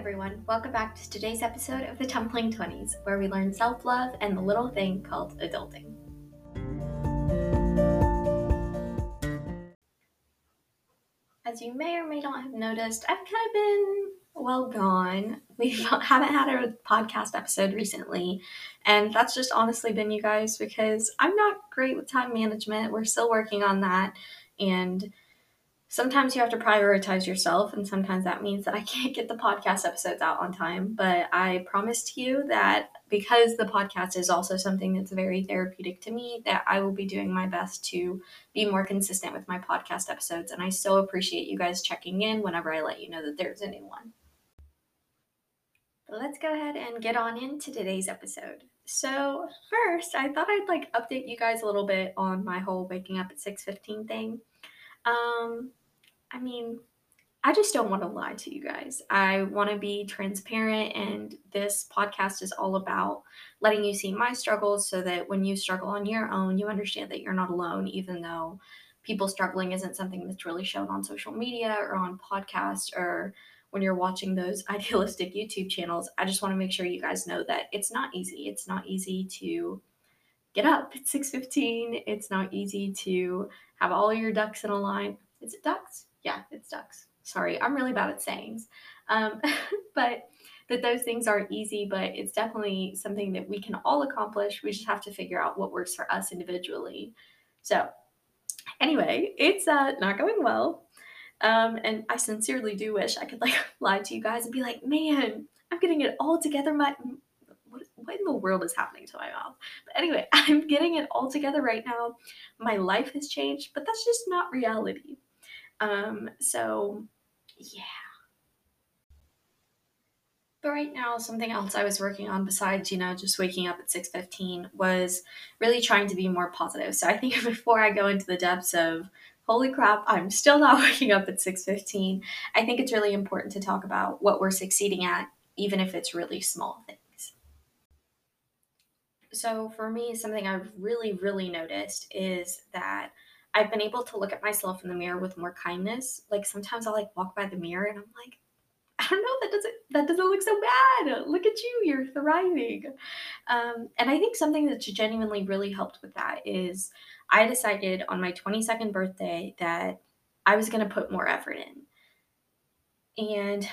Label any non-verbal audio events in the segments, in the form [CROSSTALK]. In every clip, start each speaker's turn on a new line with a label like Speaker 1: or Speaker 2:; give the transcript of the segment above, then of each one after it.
Speaker 1: everyone. Welcome back to today's episode of the Tumbling 20s, where we learn self love and the little thing called adulting. As you may or may not have noticed, I've kind of been well gone. We [LAUGHS] haven't had a podcast episode recently, and that's just honestly been you guys because I'm not great with time management. We're still working on that, and sometimes you have to prioritize yourself, and sometimes that means that I can't get the podcast episodes out on time. But I promised you that because the podcast is also something that's very therapeutic to me, that I will be doing my best to be more consistent with my podcast episodes. And I so appreciate you guys checking in whenever I let you know that there's a new one. Let's go ahead and get on into today's episode. So, first, I thought I'd like update you guys a little bit on my whole waking up at 6:15 thing. Um, I mean, I just don't want to lie to you guys. I want to be transparent, and this podcast is all about letting you see my struggles so that when you struggle on your own, you understand that you're not alone, even though people struggling isn't something that's really shown on social media or on podcasts or when you're watching those [LAUGHS] idealistic YouTube channels. I just want to make sure you guys know that it's not easy. It's not easy to get up at 6:15. It's not easy to have all your ducks in a line. Is it ducks? Yeah, it's ducks. Sorry, I'm really bad at sayings. Um, [LAUGHS] but that those things aren't easy, but it's definitely something that we can all accomplish. We just have to figure out what works for us individually. So, anyway, it's uh, not going well. Um, and I sincerely do wish I could like [LAUGHS] lie to you guys and be like, man, I'm getting it all together. My what, what in the world is happening to my mouth? But anyway, [LAUGHS] I'm getting it all together right now. My life has changed, but that's just not reality. Um, so yeah. But right now, something else I was working on besides, you know, just waking up at 6:15 was really trying to be more positive. So I think [LAUGHS] before I go into the depths of holy crap, I'm still not [LAUGHS] waking up at 6:15, I think it's really important to talk about what we're succeeding at even if it's really small things. So for me, something I've really really noticed is that I've been able to look at myself in the mirror with more kindness. Like sometimes I'll like walk by the mirror and I'm like, I don't know, that doesn't that doesn't look so bad. Look at you, you're thriving. Um, and I think something that's genuinely really helped with that is I decided on my 22nd birthday that I was gonna put more effort in. And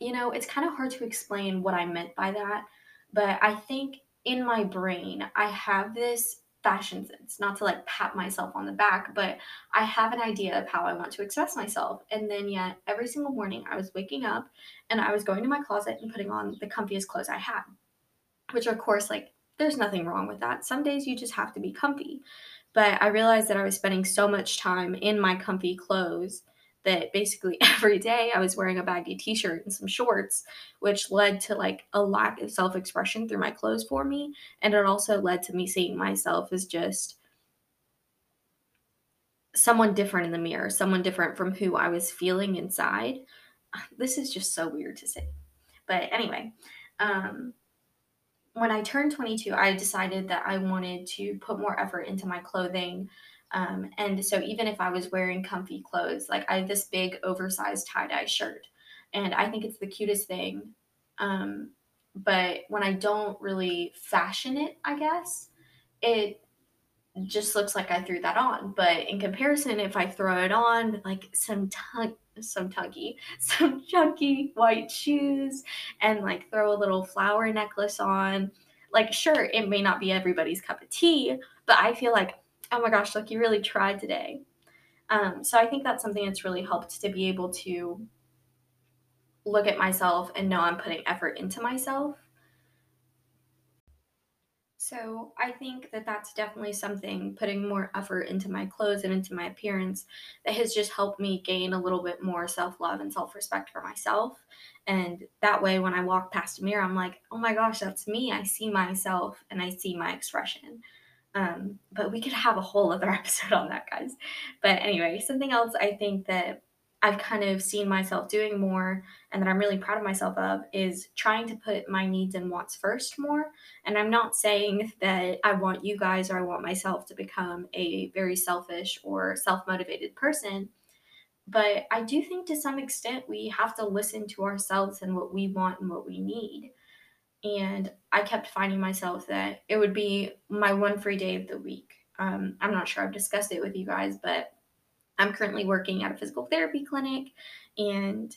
Speaker 1: you know, it's kind of hard to explain what I meant by that, but I think in my brain I have this fashion sense, not to like pat myself on the back, but I have an idea of how I want to express myself. And then, yet, every single morning I was waking up and I was going to my closet and putting on the comfiest clothes I had, which, of course, like, there's nothing wrong with that. Some days you just have to be comfy. But I realized that I was spending so much time in my comfy clothes that basically [LAUGHS] every day I was wearing a baggy t-shirt and some shorts, which led to like a lack of self-expression through my clothes for me. And it also led to me seeing myself as just someone different in the mirror, someone different from who I was feeling inside. [SIGHS] This is just so weird to say. But anyway, um, when I turned 22, I decided that I wanted to put more effort into my clothing um, and so even if I was wearing comfy clothes, like I have this big oversized tie dye shirt, and I think it's the cutest thing. Um, but when I don't really fashion it, I guess it just looks like I threw that on. But in comparison, if I throw it on with like some tug, some tuggy, [LAUGHS] some chunky white shoes, and like throw a little flower necklace on, like sure, it may not be everybody's cup of tea, but I feel like oh my gosh, like you really tried today. Um, so I think that's something that's really helped to be able to look at myself and know I'm putting effort into myself. So I think that that's definitely something putting more effort into my clothes and into my appearance that has just helped me gain a little bit more self love and self respect for myself. And that way, when I walk past a mirror, I'm like, oh my gosh, that's me. I see myself and I see my expression. Um, but we could have a whole other [LAUGHS] episode on that, guys. But anyway, something else I think that I've kind of seen myself doing more and that I'm really proud of myself of is trying to put my needs and wants first more. And I'm not saying that I want you guys or I want myself to become a very selfish or self motivated person, But I do think to some extent we have to listen to ourselves and what we want and what we need. And I kept finding myself that it would be my one free day of the week. Um, I'm not sure I've discussed it with you guys, but I'm currently working at a physical therapy clinic and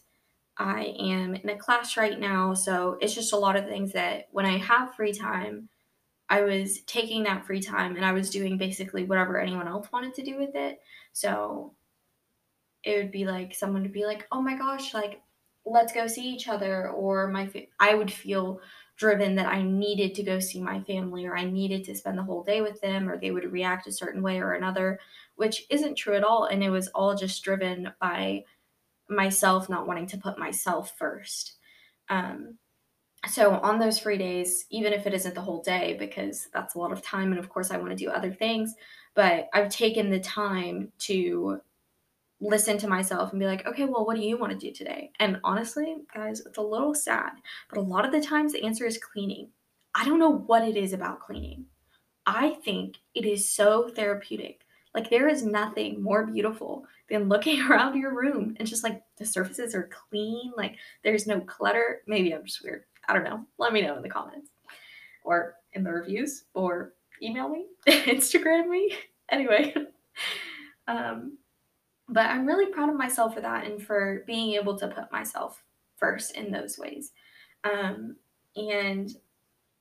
Speaker 1: I am in a class right now. So it's just a lot of things that when I have free time, I was taking that free time and I was doing basically whatever anyone else wanted to do with it. So it would be like someone would be like, "Oh my gosh, like let's go see each other," or my fa- I would feel driven that I needed to go see my family or I needed to spend the whole day with them or they would react a certain way or another, which isn't true at all and it was all just driven by myself not wanting to put myself first. Um so on those free days, even if it isn't the whole day, because that's a lot of time, and of course I want to do other things, but I've taken the time to listen to myself and be like, okay, well, what do you want to do today? And honestly, guys, it's a little sad, but a lot of the times the answer is cleaning. I don't know what it is about cleaning. I think it is so therapeutic. Like, there is nothing more beautiful than looking [LAUGHS] around your room and just like the surfaces are clean. Like, there's no clutter. Maybe I'm just weird. I don't know. Let me know in the comments or in the reviews or email me, [LAUGHS] Instagram me. Anyway, [LAUGHS] um, but I'm really proud of myself for that and for being able to put myself first in those ways. Um, and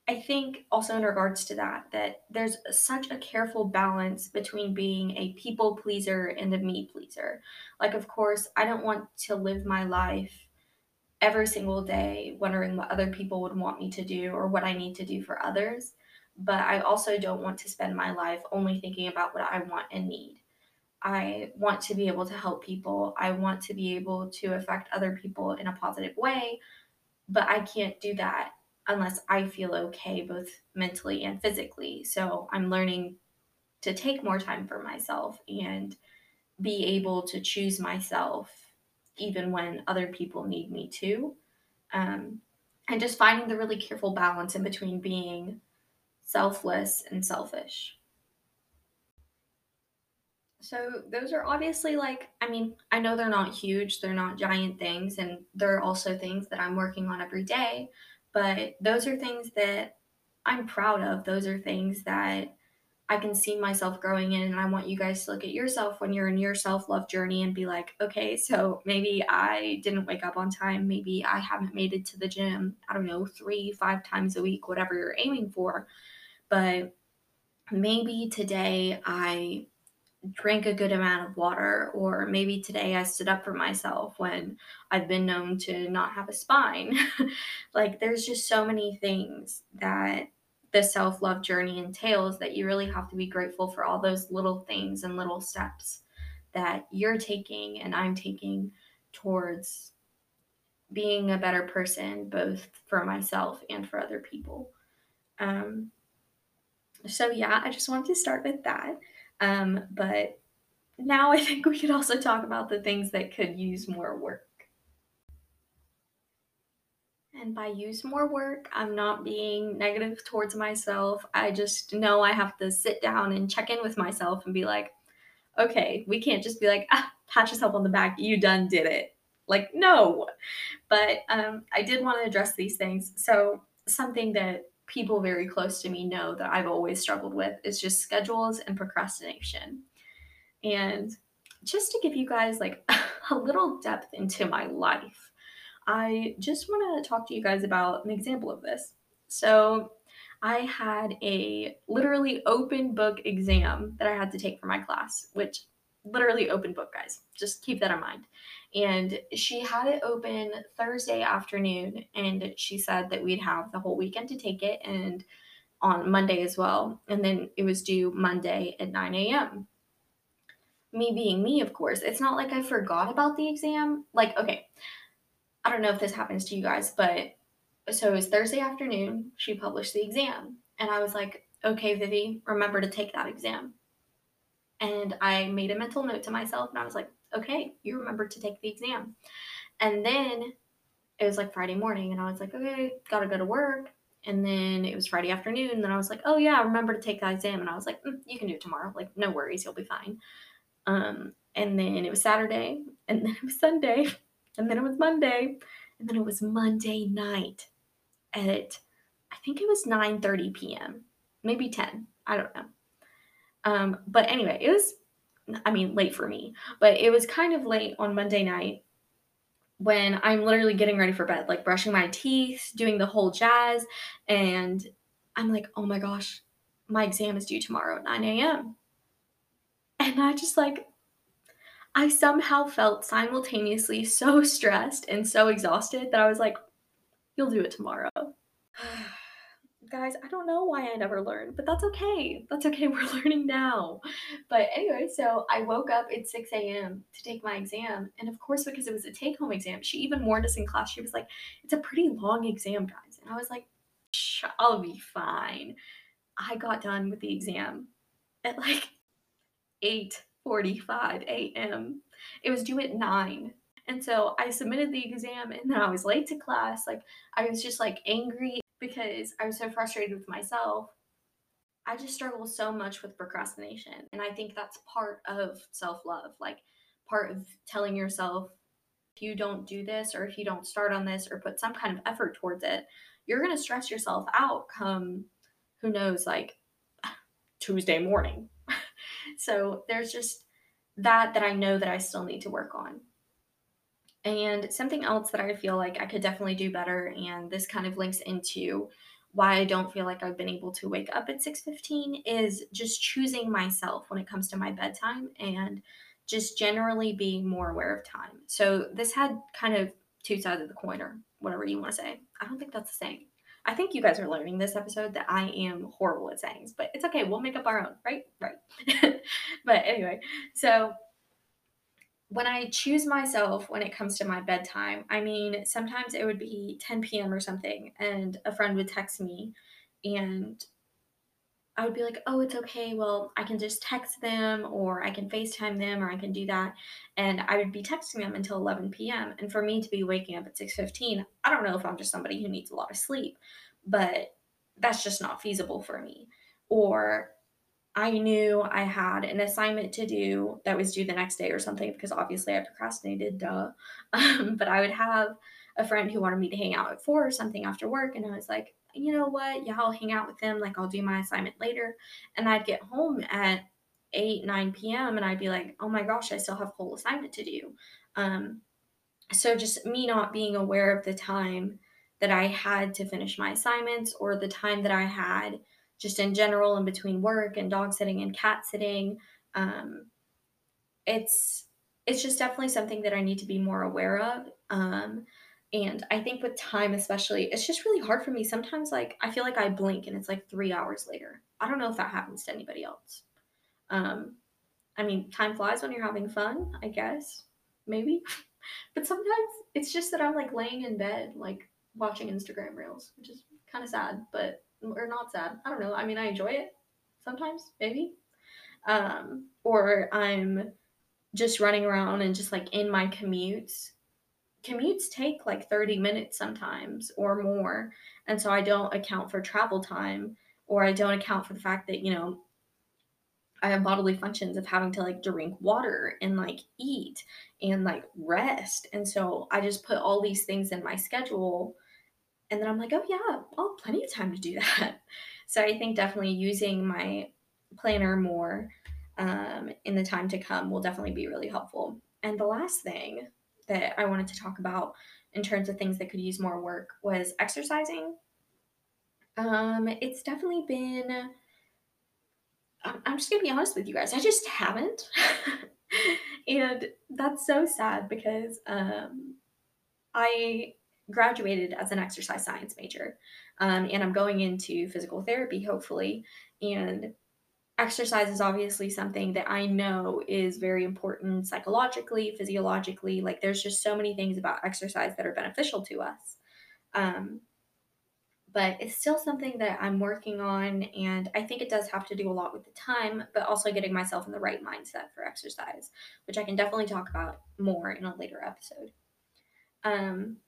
Speaker 1: I think also in regards to that, that there's such a careful balance between being a people pleaser and a me pleaser. Like, of course, I don't want to live my life every single day wondering what other people would want me to do or what I need to do for others. But I also don't want to spend my life only thinking about what I want and need. I want to be able to help people. I want to be able to affect other people in a positive way, but I can't do that unless I feel okay both mentally and physically. So I'm learning to take more time for myself and be able to choose myself even when other people need me to. Um, and just finding the really careful balance in between being selfless and selfish. So those are obviously like, I mean, I know they're not huge, they're not giant things, and they're also things that I'm working on every day, but those are things that I'm proud of. Those are things that I can see myself growing in, and I want you guys to look at yourself when you're in your self love journey and be like, okay, so maybe I didn't wake up on time. Maybe I haven't made it to the gym, I don't know, three, five times a week, whatever you're aiming for. But maybe today I drank a good amount of water, or maybe today I stood up for myself when I've been known to not have a spine. [LAUGHS] like, there's just so many things that the self love journey entails that you really have to be grateful for all those little things and little steps that you're taking and I'm taking towards being a better person, both for myself and for other people. Um, so, yeah, I just wanted to start with that. Um, but now I think we could also talk about the things that could use more work. And by use more work, I'm not being negative towards myself. I just know I have to sit down and check in with myself and be like, okay, we can't just be like, ah, pat yourself on the back, you done did it. Like, no. But um, I did want to address these things. So, something that people very close to me know that I've always struggled with is just schedules and procrastination. And just to give you guys like [LAUGHS] a little depth into my life, I just want to talk to you guys about an example of this. So, I had a literally open book exam that I had to take for my class, which literally open book, guys. Just keep that in mind and she had it open Thursday afternoon and she said that we'd have the whole weekend to take it and on Monday as well. And then it was due Monday at 9 a.m. Me being me, of course, it's not like I forgot about the exam. Like, okay, I don't know if this happens to you guys, but so it was Thursday afternoon, she published the exam. And I was like, okay, Vivi, remember to take that exam. And I made a mental note to myself and I was like, okay, you remember to take the exam. And then it was like Friday morning, and I was like, okay, gotta go to work. And then it was Friday afternoon, and then I was like, oh yeah, I remember to take that exam. And I was like, mm, you can do it tomorrow. Like, no worries, you'll be fine. Um, and then it was Saturday, and then it was Sunday, [LAUGHS] and then it was Monday, and then it was Monday night at I think it was 9:30 p.m. maybe 10. I don't know. Um, but anyway, it was I mean late for me, but it was kind of late on Monday night when I'm literally getting ready for bed, like brushing my teeth, doing the whole jazz, and I'm like, oh my gosh, my exam is due tomorrow at 9 a.m. And I just like, I somehow felt simultaneously so [LAUGHS] stressed and so exhausted that I was like, you'll do it tomorrow. [SIGHS] [SIGHS] [SIGHS] Guys, I don't know why I never learned, but that's okay. That's okay. [LAUGHS] We're learning now. But anyway, so I woke up at 6 a.m. to take my exam. And of course, because it was a take home exam, she even warned us in class. She was like, it's a pretty long exam, guys. And I was like, I'll be fine. I got done with the exam at like 8:45 a.m. It was due at 9. And so I submitted the exam and then I was late to class. Like I was just like angry because I was so frustrated with myself. I just struggle so much with procrastination. And I think that's part of self love, like part of telling yourself if you don't do this or if you don't start on this or put some kind of effort towards it, you're going to stress yourself out come, who knows, like [SIGHS] Tuesday morning. [LAUGHS] so there's just that that I know that I still need to work on. And something else that I feel like I could definitely do better, and this kind of links into why I don't feel like I've been able to wake up at 6:15 is just choosing myself when it comes to my bedtime and just generally being more aware of time. So this had kind of two sides of the coin or whatever you want to say. I don't think that's the same. I think you guys are learning this episode that I am horrible at sayings, but it's okay. We'll make up our own, right? Right. [LAUGHS] but anyway, so when I choose myself when it comes to my bedtime, I mean, sometimes it would be 10 p.m. or something, and a friend would text me, and I would be like, oh, it's okay. Well, I can just text them, or I can FaceTime them, or I can do that. And I would be texting them until 11 p.m. And for me to be waking up at 6:15, I don't know if I'm just somebody who needs a lot of sleep, but that's just not feasible for me. Or I knew I had an assignment to do that was due the next day or something because obviously I procrastinated, duh. [LAUGHS] Um, but I would have a friend who wanted me to hang out at four or something after work, and I was like, you know what? Yeah, I'll hang out with them. Like, I'll do my assignment later. And I'd get home at 8, 9 p.m., and I'd be like, oh my gosh, I still have a whole assignment to do. Um, so just me not being aware of the time that I had to finish my assignments or the time that I had just in general in between work and dog sitting and cat sitting. Um, it's it's just definitely something that I need to be more aware of. Um, and I think with time, especially, it's just really hard for me. Sometimes, like, I feel like I blink and it's like three hours later. I don't know if that happens to anybody else. Um, I mean, time flies when you're having fun, I guess, maybe. [LAUGHS] but sometimes it's just that I'm like laying in bed, like watching Instagram reels, which is kind of sad, but or not sad. I don't know. I mean, I enjoy it sometimes, maybe. Um, or I'm just running around and just like in my commutes. Commutes take like 30 minutes sometimes or more. And so I don't account for travel time or I don't account for the fact that, you know, I have bodily functions of having to like drink water and like eat and like rest. And so I just put all these things in my schedule and then I'm like, oh yeah, I'll plenty of time to do that. [LAUGHS] So I think definitely using my planner more um, in the time to come will definitely be really helpful. And the last thing that I wanted to talk about in terms of things that could use more work was exercising. Um, it's definitely been. I'm just gonna be honest with you guys. I just haven't, [LAUGHS] and that's so sad because um, I graduated as an exercise science major. Um, and I'm going into physical therapy, hopefully. And exercise is obviously something that I know is very important psychologically, physiologically. Like, there's just so many things about exercise that are beneficial to us. Um, but it's still something that I'm working on. And I think it does have to do a lot with the time, but also getting myself in the right mindset for exercise, which I can definitely talk about more in a later episode. Um,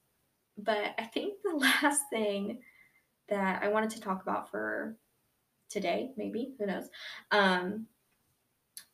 Speaker 1: but I think the [LAUGHS] last thing that I wanted to talk about for today, maybe, who knows, um,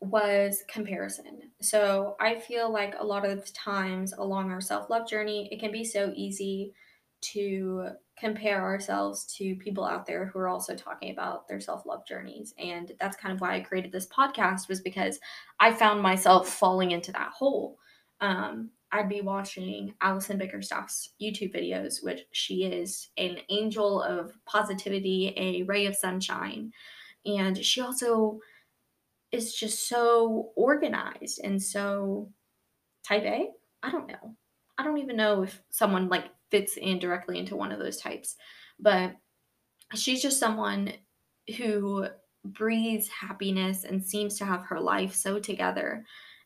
Speaker 1: was comparison. So I feel like a lot of times along our self love journey, it can be so easy to compare ourselves to people out there who are also talking about their self-love journeys and that's kind of why i created this podcast was because i found myself falling into that hole um, i'd be watching Allison bickerstaff's youtube videos which she is an angel of positivity a ray of sunshine and she also is just so organized and so type a i don't know i don't even know if someone like fits in directly into one of those types. But she's just someone who breathes happiness and seems to have her life so together.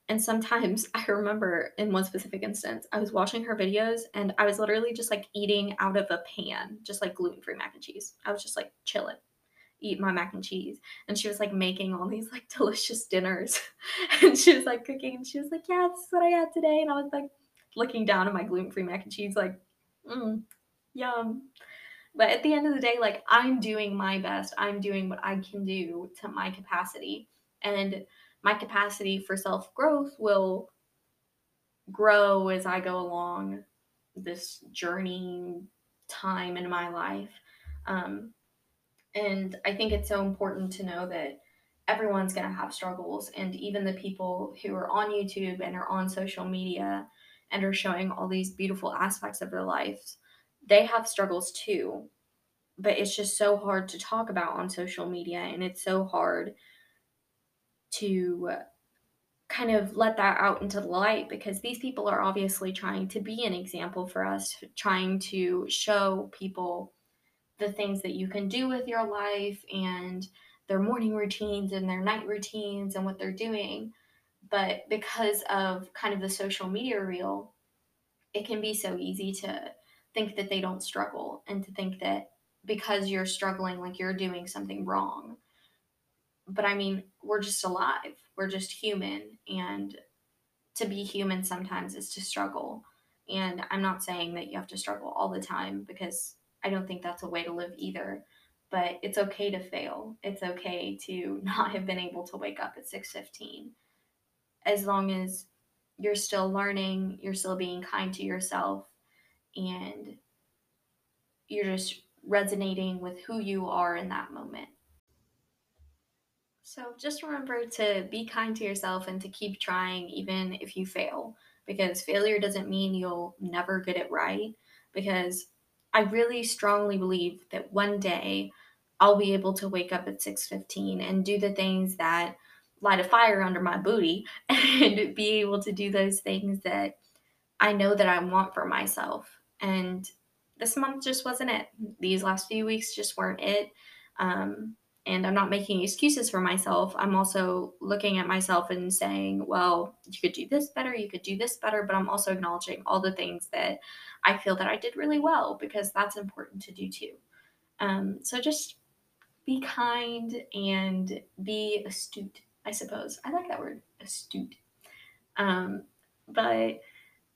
Speaker 1: And sometimes [LAUGHS] I remember in one specific instance, I was watching her videos and I was literally just like eating out of a pan, just like gluten free mac and cheese. I was just like chilling, eat my mac and cheese. And she was like making all these like [LAUGHS] delicious dinners. [LAUGHS] and she was like cooking and she was like, Yeah, this is what I had today. And I was like looking down at my gluten free mac and cheese, like, mm, yum. But at the end of the day, like I'm doing my best. I'm doing what I can do to my capacity. And my capacity for self growth will grow as I go along this journey time in my life. Um, and I think it's so important to know that everyone's going to have struggles. And even the people who are on YouTube and are on social media and are showing all these beautiful aspects of their lives, they have struggles too. But it's just so hard to talk about on social media, and it's so hard to kind of let that out into the light because these people are obviously trying to be an example for us, trying to show people the things that you can do with your life and their morning routines and their night routines and what they're doing. But because of kind of the social media reel, it can be so easy to think that they don't struggle and to think that because you're struggling, like you're doing something wrong. But I mean, we're just alive, we're just human. And to be human sometimes is to struggle. And I'm not saying that you have to struggle all the time because I don't think that's a way to live either. But it's okay to fail. It's okay to [LAUGHS] not have been able to wake up at 6:15 as long as you're still learning, you're still being kind to yourself, and you're just resonating with who you are in that moment. So just remember to be kind to yourself and to keep trying, even if you fail, because failure doesn't mean you'll never get it right. Because I really strongly believe that one day I'll be able to wake up at 6:15 and do the things that light a fire under my booty [LAUGHS] and be able to do those things that I know that I want for myself. And this month just wasn't it. These last few weeks just weren't it. Um, and I'm not making excuses for myself. I'm also looking at myself and saying, well, you could do this better, you could do this better, but I'm also acknowledging all the things that I feel that I did really well because that's important to do too. Um, so just be kind and be astute I suppose. I like that word, astute. Um, but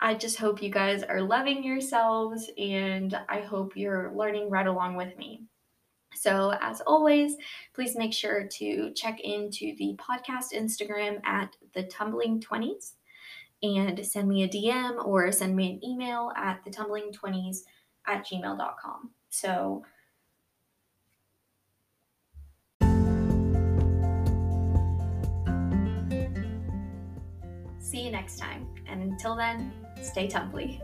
Speaker 1: I just hope you guys are loving yourselves and I hope you're learning right along with me. So, as always, please make sure to check into the podcast Instagram at the tumbling 20s and send me a DM or send me an email at the tumbling 20s at gmail.com. So, See you next time, and until then, stay tumbly.